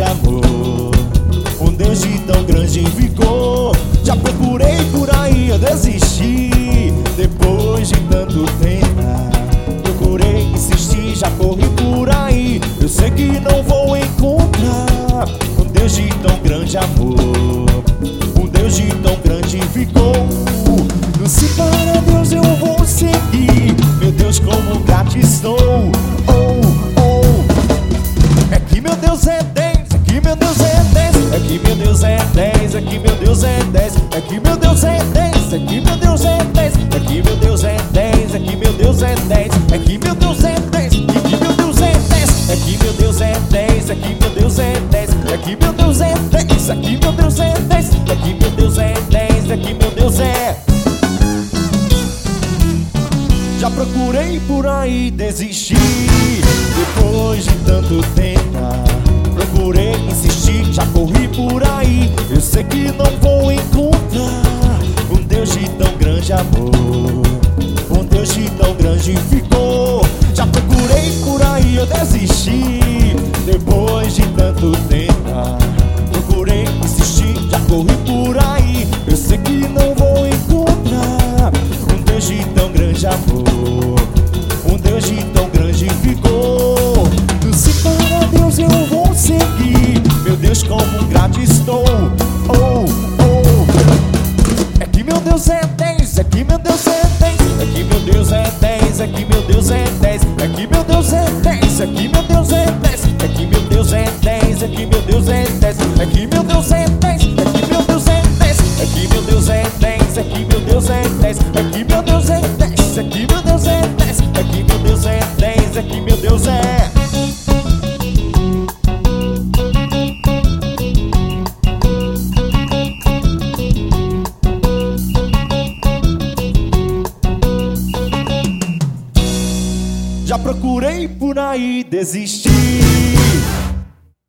de amor. Um Deus de tão grande vigor Já procurei por aí, eu desisti. Depois de tanto tentar Procurei, insisti, já corri por aí. Eu sei que não vou encontrar Um Deus de tão grande amor. Um Deus de tão grande vigor Não se para Deus, eu vou seguir. Meu Deus, como grato estou. Oh, oh. É que meu Deus é Deus que meu Deus é dez, é que meu Deus é dez, é que meu Deus é dez, é que meu Deus é dez, é que meu Deus é dez, é que meu Deus é dez, é que meu Deus é dez, é que meu Deus é dez, é que meu Deus é dez, é que meu Deus é dez, é que meu Deus é dez, é que meu Deus é dez, é que meu Deus é dez, é que meu Deus é dez, é que meu Deus é já procurei por aí desistir Depois de tanto tentar sei que não vou encontrar Um Deus de tão grande amor. Um Deus de tão grande ficou Já procurei por aí, eu desisti. Depois de tanto tentar Procurei insistir, já corri por aí Eu sei que não vou encontrar Um Deus de tão grande amor. Um Deus de tão grande ficou Se para Deus eu vou seguir Deus, como grato estou. Oh, oh. É que meu Deus é 10, é que meu Deus é 10. É que meu Deus é 10, é que meu Deus é 10. É que meu Deus é 10, é que meu Deus é 10. É que meu Deus é 10, é que meu Deus é 10. É que meu Deus é 10, é que meu Deus é 10. É que meu Deus é 10, é que meu Deus é 10. Já procurei por aí desistir